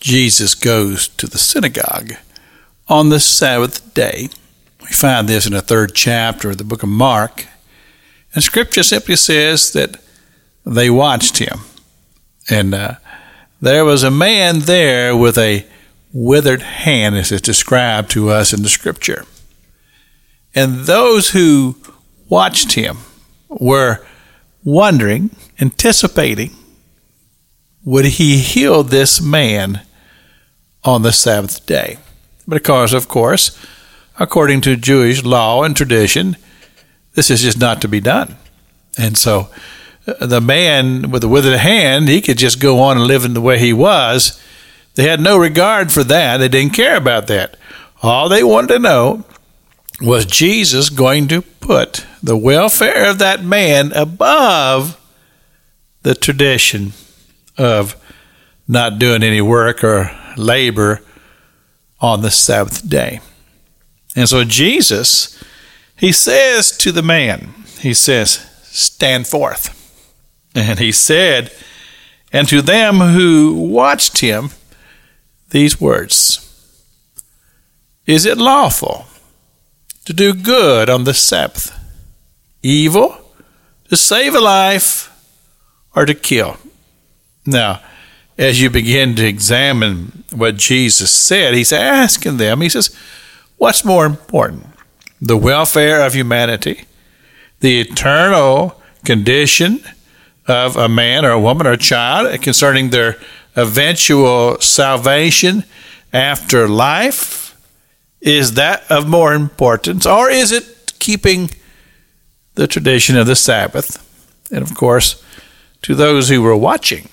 Jesus goes to the synagogue on the Sabbath day. We find this in the third chapter of the book of Mark. And scripture simply says that they watched him. And uh, there was a man there with a withered hand, as it's described to us in the scripture. And those who watched him were wondering, anticipating, would he heal this man on the Sabbath day? Because, of course, according to Jewish law and tradition, this is just not to be done. And so uh, the man with the withered hand, he could just go on and live in the way he was. They had no regard for that. They didn't care about that. All they wanted to know was Jesus going to put the welfare of that man above the tradition of not doing any work or labor on the Sabbath day. And so Jesus, he says to the man, he says, Stand forth. And he said, and to them who watched him, these words Is it lawful to do good on the Sabbath? Evil? To save a life or to kill? Now, as you begin to examine what Jesus said, he's asking them, he says, What's more important? The welfare of humanity, the eternal condition of a man or a woman or a child concerning their eventual salvation after life? Is that of more importance? Or is it keeping the tradition of the Sabbath? And of course, to those who were watching,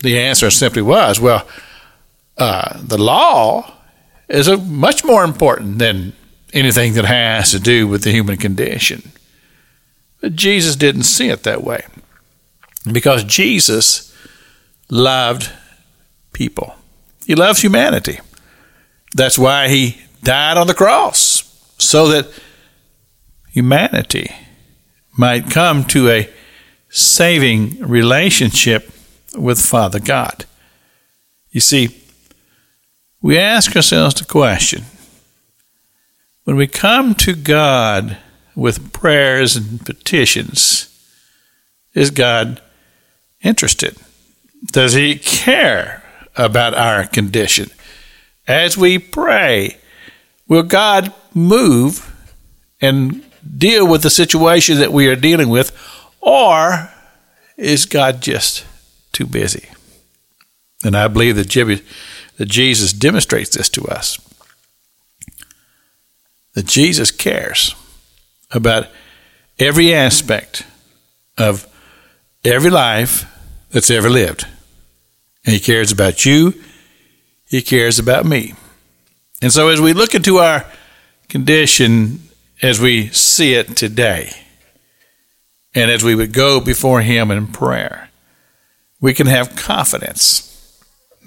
the answer simply was well, uh, the law is a, much more important than anything that has to do with the human condition. But Jesus didn't see it that way because Jesus loved people, He loves humanity. That's why He died on the cross, so that humanity might come to a saving relationship with Father God. You see, we ask ourselves the question when we come to God with prayers and petitions, is God interested? Does He care about our condition? As we pray, will God move and deal with the situation that we are dealing with, or is God just too busy. And I believe that, Jesus demonstrates this to us. That Jesus cares about every aspect of every life that's ever lived. And He cares about you, He cares about me. And so, as we look into our condition as we see it today, and as we would go before Him in prayer, we can have confidence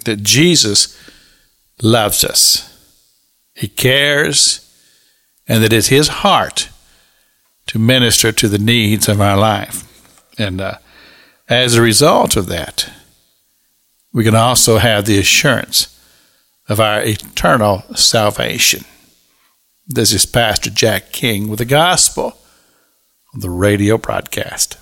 that Jesus loves us. He cares, and that it's His heart to minister to the needs of our life. And uh, as a result of that, we can also have the assurance of our eternal salvation. This is Pastor Jack King with the gospel on the radio broadcast.